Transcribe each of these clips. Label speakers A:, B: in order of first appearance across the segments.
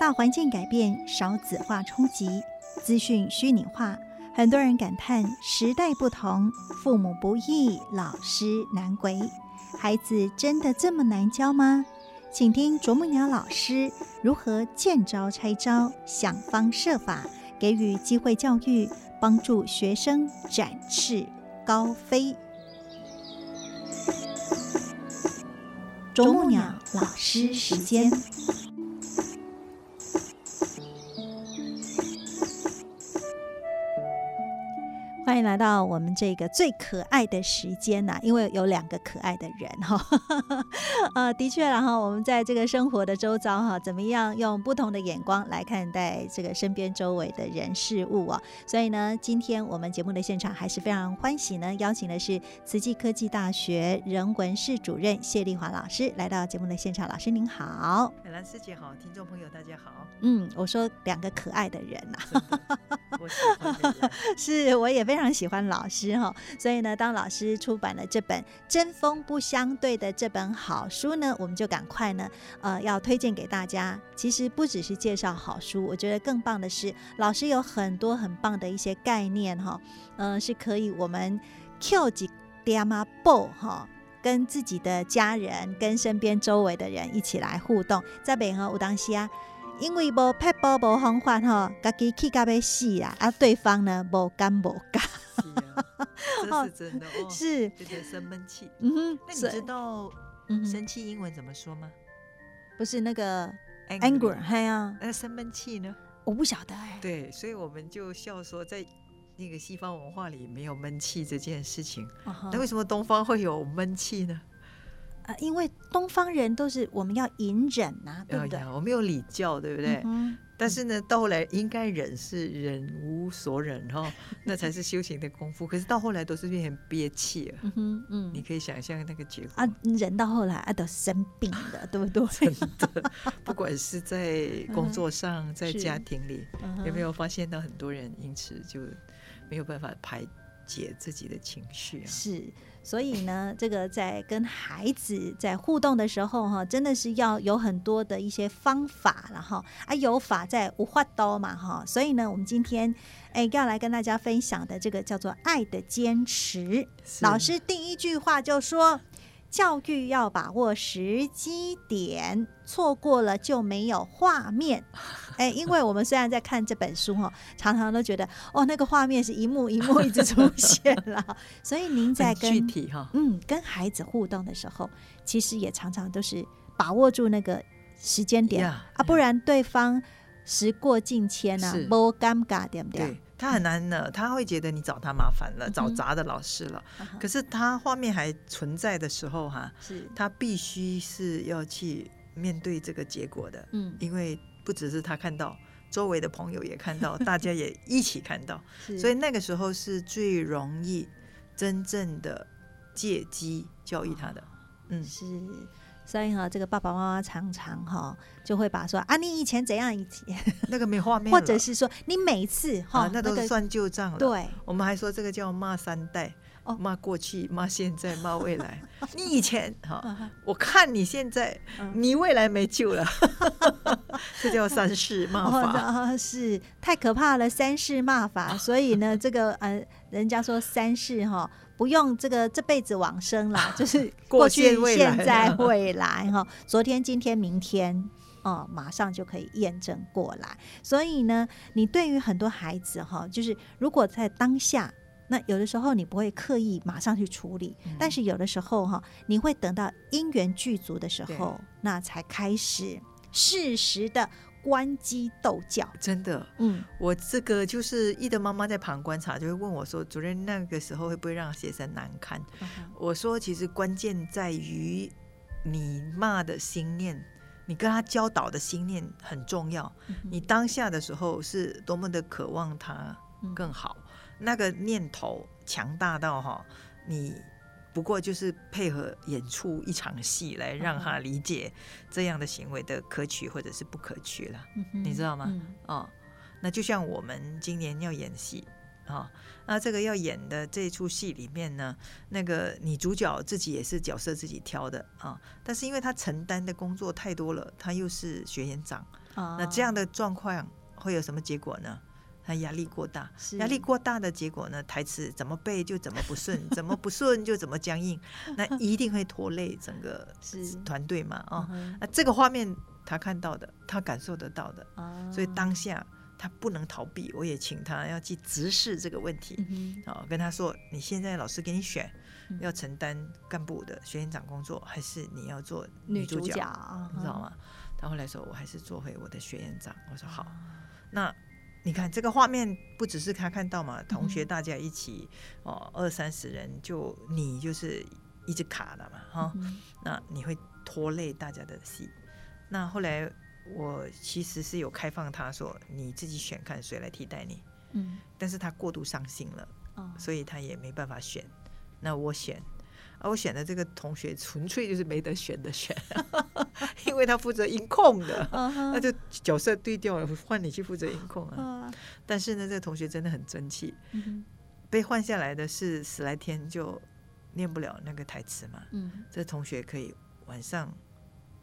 A: 大环境改变，少子化冲击，资讯虚拟化，很多人感叹时代不同，父母不易，老师难为。孩子真的这么难教吗？请听啄木鸟老师如何见招拆招，想方设法给予机会教育，帮助学生展翅高飞。啄木鸟老师时间。迎来到我们这个最可爱的时间呐！因为有两个可爱的人哈，呃，的确然后我们在这个生活的周遭哈，怎么样用不同的眼光来看待这个身边周围的人事物啊？所以呢，今天我们节目的现场还是非常欢喜呢，邀请的是慈济科技大学人文室主任谢丽华老师来到节目的现场。老师您好，
B: 海兰师姐好，听众朋友大家好。
A: 嗯，我说两个可爱的人呐，是我也非常。喜欢老师哈，所以呢，当老师出版了这本《针锋不相对》的这本好书呢，我们就赶快呢，呃，要推荐给大家。其实不只是介绍好书，我觉得更棒的是，老师有很多很棒的一些概念哈，嗯，是可以我们 Q 几爹妈抱哈，跟自己的家人、跟身边周围的人一起来互动，在北河武当西啊。因为无拍波无方法吼，家己气甲要死啊！啊，对方呢无干无干，
B: 这是真的哦。
A: 是，
B: 有点生闷气。嗯哼，那你知道生气英文怎么说吗？
A: 不是那个 anger，嘿啊，
B: 那生闷气呢？
A: 我不晓得哎。
B: 对，所以我们就笑说，在那个西方文化里没有闷气这件事情。那为什么东方会有闷气呢？
A: 因为东方人都是我们要隐忍呐，对不对？
B: 我们有礼教，对不对？但是呢，到后来应该忍是忍无所忍哈，那才是修行的功夫。可是到后来都是变成憋气了。嗯嗯，你可以想象那个结果
A: 啊，人到后来啊都生病了，对不对？
B: 真的，不管是在工作上，在家庭里，有没有发现到很多人因此就没有办法排解自己的情绪啊？
A: 是。所以呢，这个在跟孩子在互动的时候，哈，真的是要有很多的一些方法，然后啊，有法在无话刀嘛，哈。所以呢，我们今天哎要来跟大家分享的这个叫做爱的坚持。老师第一句话就说。教育要把握时机点，错过了就没有画面。哎，因为我们虽然在看这本书哈，常常都觉得哦，那个画面是一幕一幕一直出现了。所以您在跟
B: 具体哈，
A: 嗯，跟孩子互动的时候，其实也常常都是把握住那个时间点啊，不然对方时过境迁啊，不尴尬，对不对？
B: 他很难呢，他会觉得你找他麻烦了，找砸的老师了。可是他画面还存在的时候，哈，
A: 是
B: 他必须是要去面对这个结果的。嗯，因为不只是他看到，周围的朋友也看到，大家也一起看到，所以那个时候是最容易真正的借机教育他的。
A: 嗯，是。所以哈，这个爸爸妈妈常常哈就会把说啊，你以前怎样以前
B: 那个没画面，
A: 或者是说你每次哈
B: 那都算旧账了。
A: 对，
B: 我们还说这个叫骂三代，骂过去，骂现在，骂未来。你以前哈，我看你现在，你未来没救了，这叫三世骂法，
A: 是太可怕了，三世骂法。所以呢，这个呃，人家说三世哈。不用这个这辈子往生啦，就是过去、现在、未来哈，昨天、今天、明天，哦，马上就可以验证过来。所以呢，你对于很多孩子哈，就是如果在当下，那有的时候你不会刻意马上去处理，但是有的时候哈，你会等到因缘具足的时候，那才开始适时的。关机斗教，
B: 真的，嗯，我这个就是一德妈妈在旁观察，就会问我说：“主任那个时候会不会让学生难堪？”我说：“其实关键在于你骂的心念，你跟他教导的心念很重要。你当下的时候是多么的渴望他更好，那个念头强大到哈你。”不过就是配合演出一场戏来让他理解这样的行为的可取或者是不可取了，你知道吗？哦，那就像我们今年要演戏啊。那这个要演的这出戏里面呢，那个女主角自己也是角色自己挑的啊，但是因为她承担的工作太多了，她又是学院长，那这样的状况会有什么结果呢？他压力过大，压力过大的结果呢？台词怎么背就怎么不顺，怎么不顺就怎么僵硬，那一定会拖累整个团队嘛啊！那这个画面他看到的，他感受得到的，所以当下他不能逃避。我也请他要去直视这个问题啊，跟他说：你现在老师给你选，要承担干部的学院长工作，还是你要做女主角？你知道吗？他后来说：我还是做回我的学院长。我说好，那。你看这个画面，不只是他看到嘛，同学大家一起哦，二三十人，就你就是一直卡了嘛，哈，那你会拖累大家的戏。那后来我其实是有开放他说，你自己选看谁来替代你，嗯，但是他过度伤心了，所以他也没办法选，那我选。而我选的这个同学纯粹就是没得选的选，因为他负责音控的，那就角色对调了，换你去负责音控啊。但是呢，这个同学真的很争气，被换下来的是十来天就念不了那个台词嘛。嗯，这同学可以晚上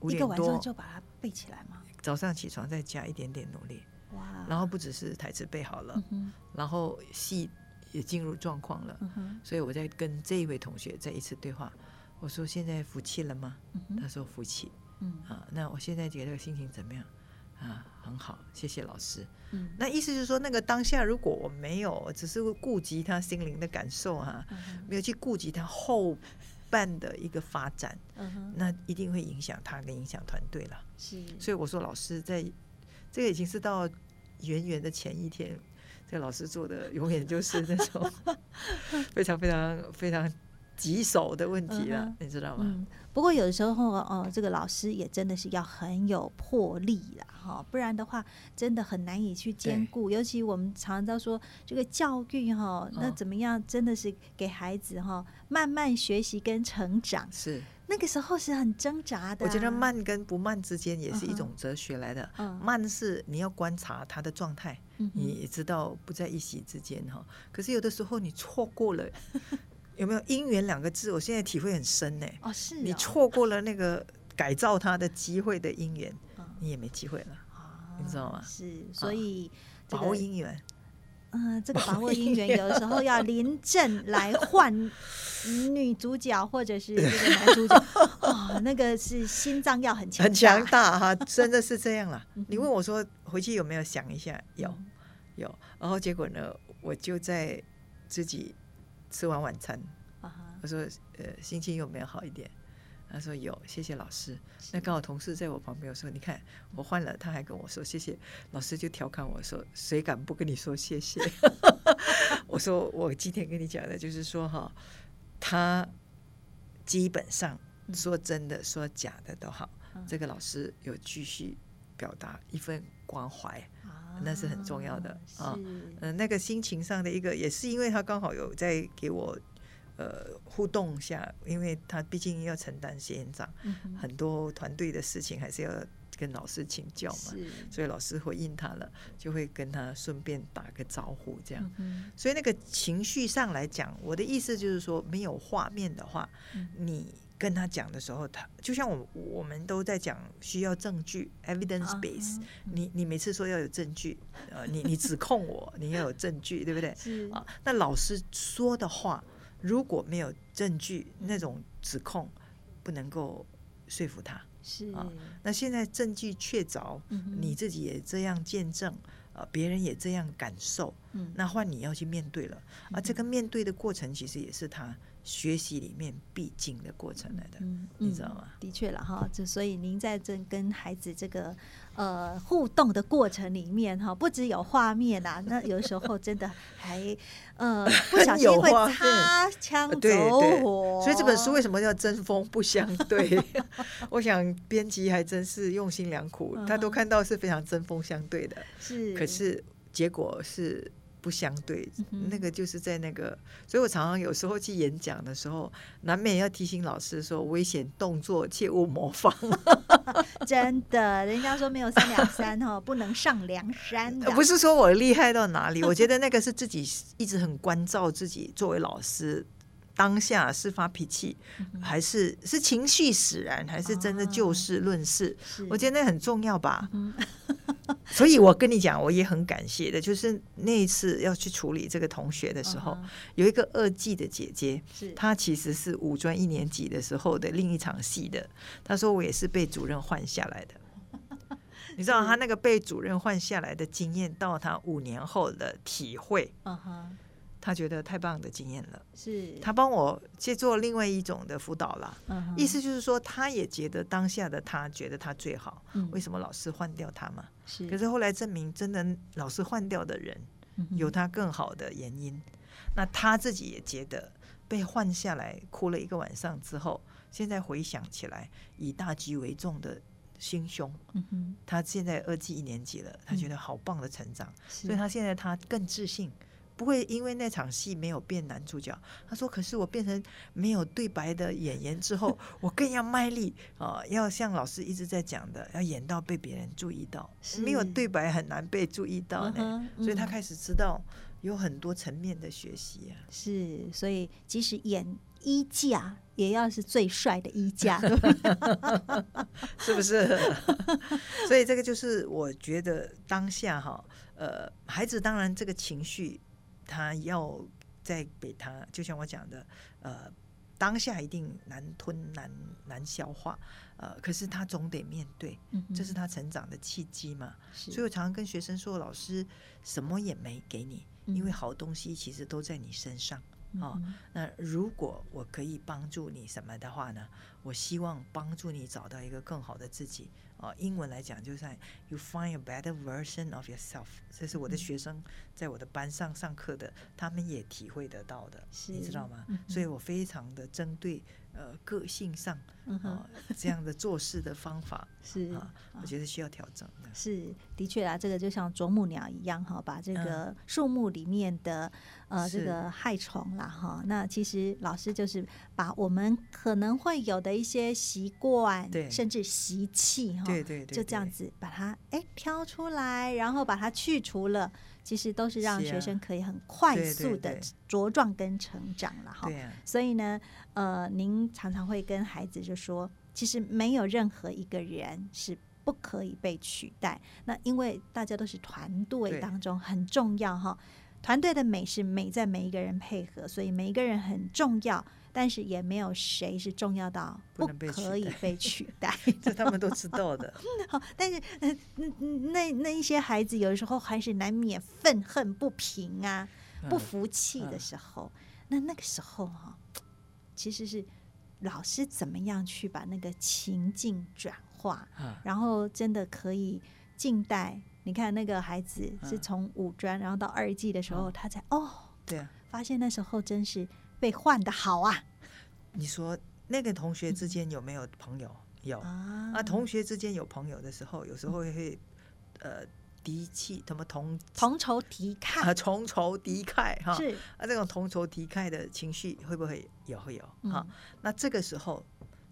B: 五点多
A: 就把它背起来嘛？
B: 早上起床再加一点点努力，哇！然后不只是台词背好了，然后戏。也进入状况了，所以我在跟这一位同学再一次对话。我说：“现在服气了吗？”他说：“服气。”嗯啊，那我现在觉得心情怎么样？啊，很好，谢谢老师。嗯那意思就是说，那个当下如果我没有，只是顾及他心灵的感受哈，没有去顾及他后半的一个发展，那一定会影响他跟影响团队了。是，所以我说，老师在这个已经是到圆圆的前一天。这个老师做的永远就是那种 非常非常非常棘手的问题了，你知道吗？
A: 不过有的时候哦，这个老师也真的是要很有魄力啦，哈，不然的话真的很难以去兼顾。尤其我们常常说这个教育哈，那怎么样真的是给孩子哈慢慢学习跟成长
B: 是。
A: 那个时候是很挣扎的。
B: 我觉得慢跟不慢之间也是一种哲学来的。慢是你要观察他的状态，你也知道不在一席之间哈。可是有的时候你错过了，有没有姻缘两个字？我现在体会很深呢。
A: 哦，是。
B: 你错过了那个改造他的机会的姻缘，你也没机会了。你知道吗？
A: 是，所以
B: 把握姻缘。
A: 嗯，这个把握姻缘，有的时候要临阵来换女主角或者是这个男主角，哦，那个是心脏要很强，
B: 很强大哈，真的是这样啦。你问我说回去有没有想一下？有，有。然后结果呢，我就在自己吃完晚餐，我说呃，心情有没有好一点？他说有，谢谢老师。那刚好同事在我旁边，我说你看我换了，他还跟我说谢谢。老师就调侃我说：“谁敢不跟你说谢谢？” 我说：“我今天跟你讲的就是说哈，他基本上说真的说假的都好，这个老师有继续表达一份关怀，那是很重要的啊。嗯，那个心情上的一个，也是因为他刚好有在给我。”呃，互动下，因为他毕竟要承担学院长，很多团队的事情还是要跟老师请教嘛，所以老师回应他了，就会跟他顺便打个招呼，这样。所以那个情绪上来讲，我的意思就是说，没有画面的话，你跟他讲的时候，他就像我我们都在讲需要证据 （evidence base），你你每次说要有证据，呃，你你指控我，你要有证据，对不对？啊，那老师说的话。如果没有证据，那种指控不能够说服他。
A: 是啊，
B: 那现在证据确凿，你自己也这样见证，呃，别人也这样感受，嗯，那换你要去面对了。而这个面对的过程，其实也是他。学习里面必经的过程来的，你知道吗？
A: 的确了哈，就所以您在这跟孩子这个呃互动的过程里面哈，不只有画面啊，那有时候真的还呃 不小心会擦枪走火。
B: 所以这本书为什么叫针锋不相对？我想编辑还真是用心良苦，他都看到是非常针锋相对的，
A: 是，
B: 可是结果是。不相对，那个就是在那个，所以我常常有时候去演讲的时候，难免要提醒老师说：危险动作切勿模仿。
A: 真的，人家说没有三两三哦，不能上梁山的。
B: 不是说我厉害到哪里，我觉得那个是自己一直很关照自己，作为老师。当下是发脾气，还是是情绪使然，还是真的就事论事？我觉得那很重要吧。所以我跟你讲，我也很感谢的，就是那一次要去处理这个同学的时候，有一个二季的姐姐，她其实是五专一年级的时候的另一场戏的。她说我也是被主任换下来的。你知道她那个被主任换下来的经验，到她五年后的体会。他觉得太棒的经验了，
A: 是
B: 他帮我去做另外一种的辅导了。意思就是说，他也觉得当下的他觉得他最好。为什么老师换掉他嘛？
A: 是。
B: 可是后来证明，真的老师换掉的人有他更好的原因。那他自己也觉得被换下来，哭了一个晚上之后，现在回想起来，以大局为重的心胸。嗯他现在二季一年级了，他觉得好棒的成长，所以他现在他更自信。不会因为那场戏没有变男主角，他说：“可是我变成没有对白的演员之后，我更要卖力啊！要像老师一直在讲的，要演到被别人注意到。没有对白很难被注意到呢，所以他开始知道有很多层面的学习啊。
A: 是，所以即使演衣架，也要是最帅的衣架
B: 是不是？所以这个就是我觉得当下哈，呃，孩子当然这个情绪。他要再给他，就像我讲的，呃，当下一定难吞难难消化，呃，可是他总得面对，这是他成长的契机嘛。所以我常常跟学生说，老师什么也没给你，因为好东西其实都在你身上啊。那如果我可以帮助你什么的话呢？我希望帮助你找到一个更好的自己。哦，英文来讲就是 “you find a better version of yourself”，这是我的学生在我的班上上课的，他们也体会得到的，你知道吗？所以我非常的针对呃个性上啊这样的做事的方法
A: 是
B: 啊，我觉得需要调整的。
A: 是的确啊，这个就像啄木鸟一样哈，把这个树木里面的呃这个害虫啦哈，那其实老师就是把我们可能会有的一些习惯，
B: 对，
A: 甚至习气哈。
B: 对对对，
A: 就这样子把它哎挑出来，然后把它去除了，其实都是让学生可以很快速的茁壮跟成长了哈。所以呢，呃，您常常会跟孩子就说，其实没有任何一个人是不可以被取代。那因为大家都是团队当中很重要哈，团队的美是美在每一个人配合，所以每一个人很重要。但是也没有谁是重要到不可以被取 代，
B: 这他们都知道的。
A: 好，但是嗯嗯那那一些孩子有的时候还是难免愤恨不平啊，不服气的时候，那那个时候哈，其实是老师怎么样去把那个情境转化，然后真的可以静待。你看那个孩子是从五专然后到二季的时候，他才哦，
B: 对啊，
A: 发现那时候真是。被换的好啊！
B: 你说那个同学之间有没有朋友？有啊。同学之间有朋友的时候，有时候会呃敌气，什么同
A: 同仇敌忾
B: 啊，同仇敌忾哈。
A: 是
B: 啊，这种同仇敌忾的情绪会不会有？会有哈。那这个时候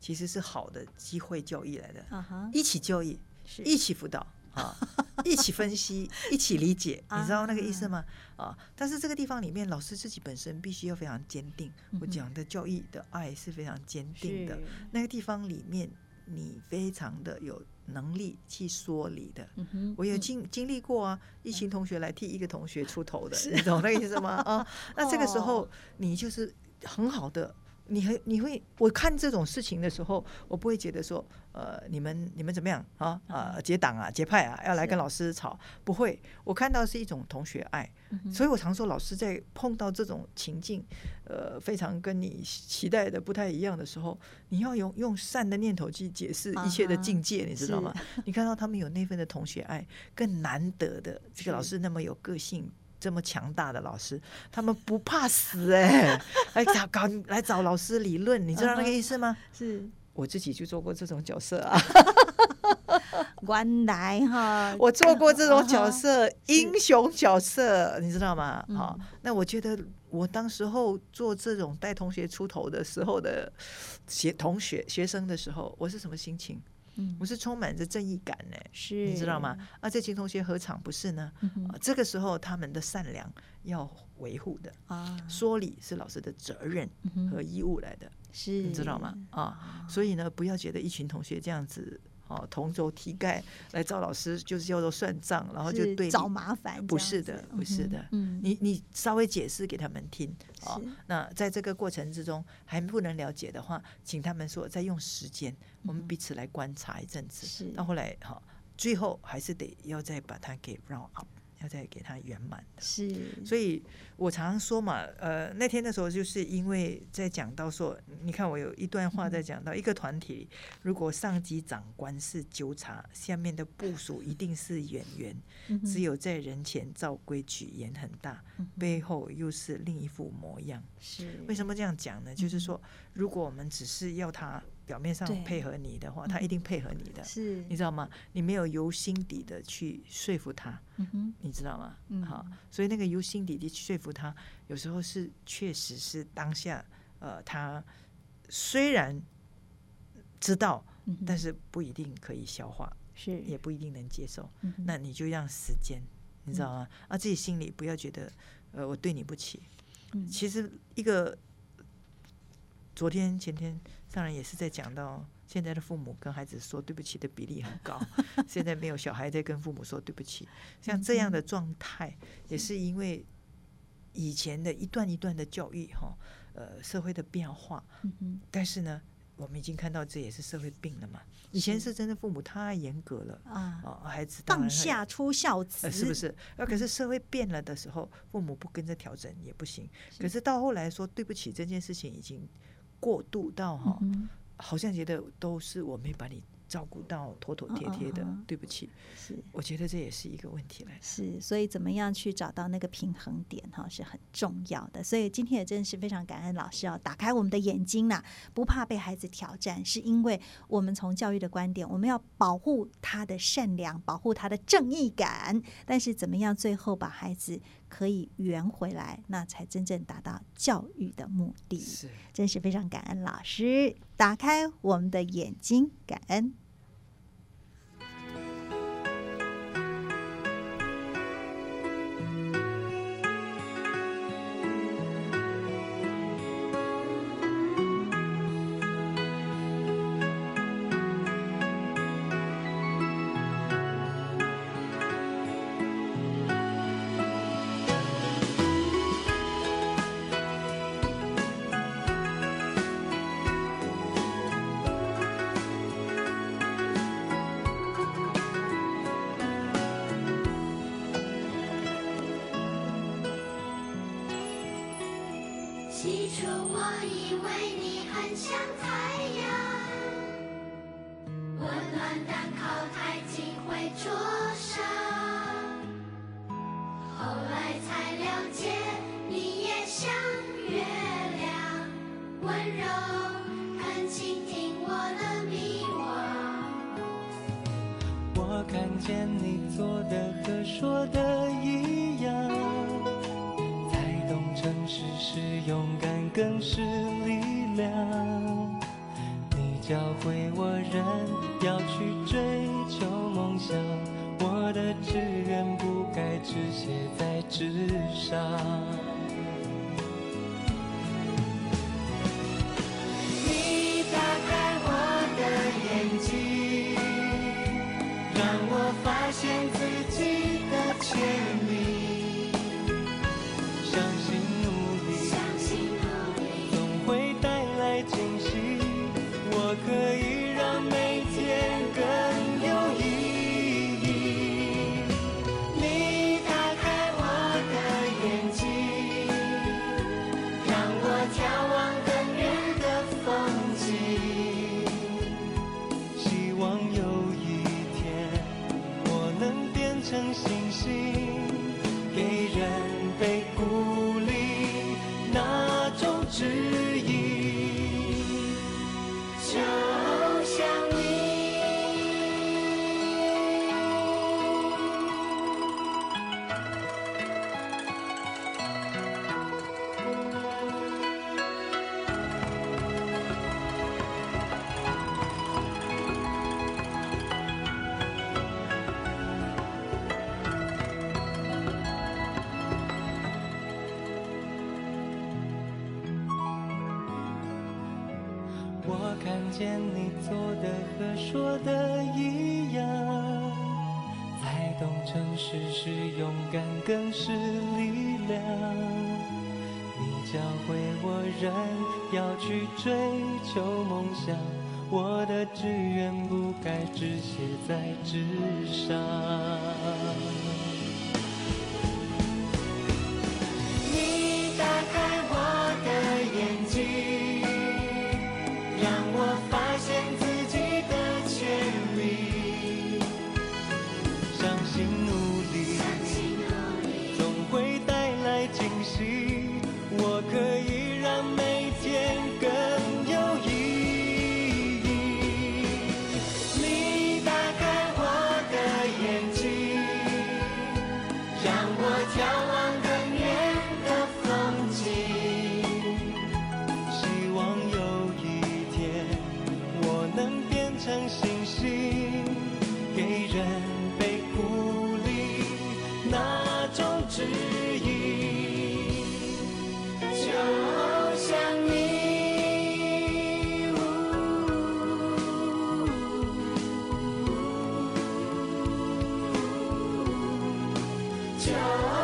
B: 其实是好的机会教育来的，一起教育，一起辅导。啊，一起分析，一起理解，你知道那个意思吗？啊，但是这个地方里面，老师自己本身必须要非常坚定。我讲的教育的爱是非常坚定的。那个地方里面，你非常的有能力去说理的。我有经经历过啊，一群同学来替一个同学出头的，你懂那个意思吗？啊，那这个时候你就是很好的。你会你会我看这种事情的时候，我不会觉得说，呃，你们你们怎么样啊啊结党啊结派啊要来跟老师吵，不会，我看到是一种同学爱，所以我常说老师在碰到这种情境，呃，非常跟你期待的不太一样的时候，你要用用善的念头去解释一切的境界，你知道吗？你看到他们有那份的同学爱，更难得的这个老师那么有个性。这么强大的老师，他们不怕死哎，来 找搞来找老师理论，你知道那个意思吗？
A: 是
B: 我自己就做过这种角色啊，
A: 原来哈，
B: 我做过这种角色，英雄角色，你知道吗？好，那我觉得我当时候做这种带同学出头的时候的学同学学生的时候，我是什么心情？
A: 嗯
B: 我是充满着正义感呢，
A: 是，
B: 你知道吗？？啊，这群同学何尝不是呢？啊，这个时候他们的善良要维护的，
A: 啊，
B: 说理是老师的责任和义务来的，
A: 是，
B: 你知道吗？啊，所以呢，不要觉得一群同学这样子。哦，同舟提盖来找老师，就是叫做算账，然后就对
A: 找麻烦
B: 不是的不是的
A: 嗯，
B: 你你稍微解释给他们听哦。那在这个过程之中还不能了解的话，请他们说再用时间，我们彼此来观察一阵子。
A: 嗯是
B: 到后来哈、最后还是得要再把它给 round up，要再给他圆满的。
A: 是，
B: 所以我常常说嘛，呃，那天的时候就是因为在讲到说，你看我有一段话在讲到，一个团体，如果上级长官是纠察，下面的部署一定是演员，只有在人前照规矩，演很大，背后又是另一副模样。
A: 是
B: 为什么这样讲呢？就是说，如果我们只是要他表面上配合你的话，他一定配合你的，
A: 是
B: 你知道吗？你没有由心底的去说服他，你知道吗？
A: 嗯
B: 好，所以那个由心底的去说服他，有时候是确实是当下，呃，他虽然知道，
A: 嗯
B: 但是不一定可以消化，
A: 是
B: 也不一定能接受。
A: 嗯
B: 那你就让时间，你知道吗？啊，自己心里不要觉得，呃，我对你不起。
A: 嗯
B: 其实一个昨天前天，当然也是在讲到现在的父母跟孩子说对不起的比例很高，现在没有小孩在跟父母说对不起，像这样的状态，也是因为以前的一段一段的教育哈，呃，社会的变化，
A: 嗯
B: 但是呢。我们已经看到这也是社会病了嘛。以前是真的父母太严格了
A: 啊，
B: 啊，孩子当
A: 下出孝子
B: 呃，是不？是？呃，可是社会变了的时候，父母不跟着调整也不行。可是到后来说对不起这件事情已经过渡到哈、
A: 嗯
B: 好像觉得都是我没把你照顾到妥妥帖帖的，
A: 嗯嗯嗯
B: 对不起。
A: 是
B: 我觉得这也是一个问题来。
A: 是，所以怎么样去找到那个平衡点哈是很重要的。所以今天也真的是非常感恩老师哦，打开我们的眼睛啦，不怕被孩子挑战，是因为我们从教育的观点，我们要保护他的善良，保护他的正义感，但是怎么样最后把孩子可以圆回来，那才真正达到教育的目的。
B: 是。
A: 真是非常感恩老师打开我们的眼睛，感恩。
C: 起初我以为你很像太阳，温暖但靠太近会灼
D: 不该只写在纸上。你打开我的眼睛，让我发现自己的潜真心我看见你做的和说的一样，才懂诚实是勇敢，更是力量。你教会我人要去追求梦想，我的志愿不该只写在纸上。骄。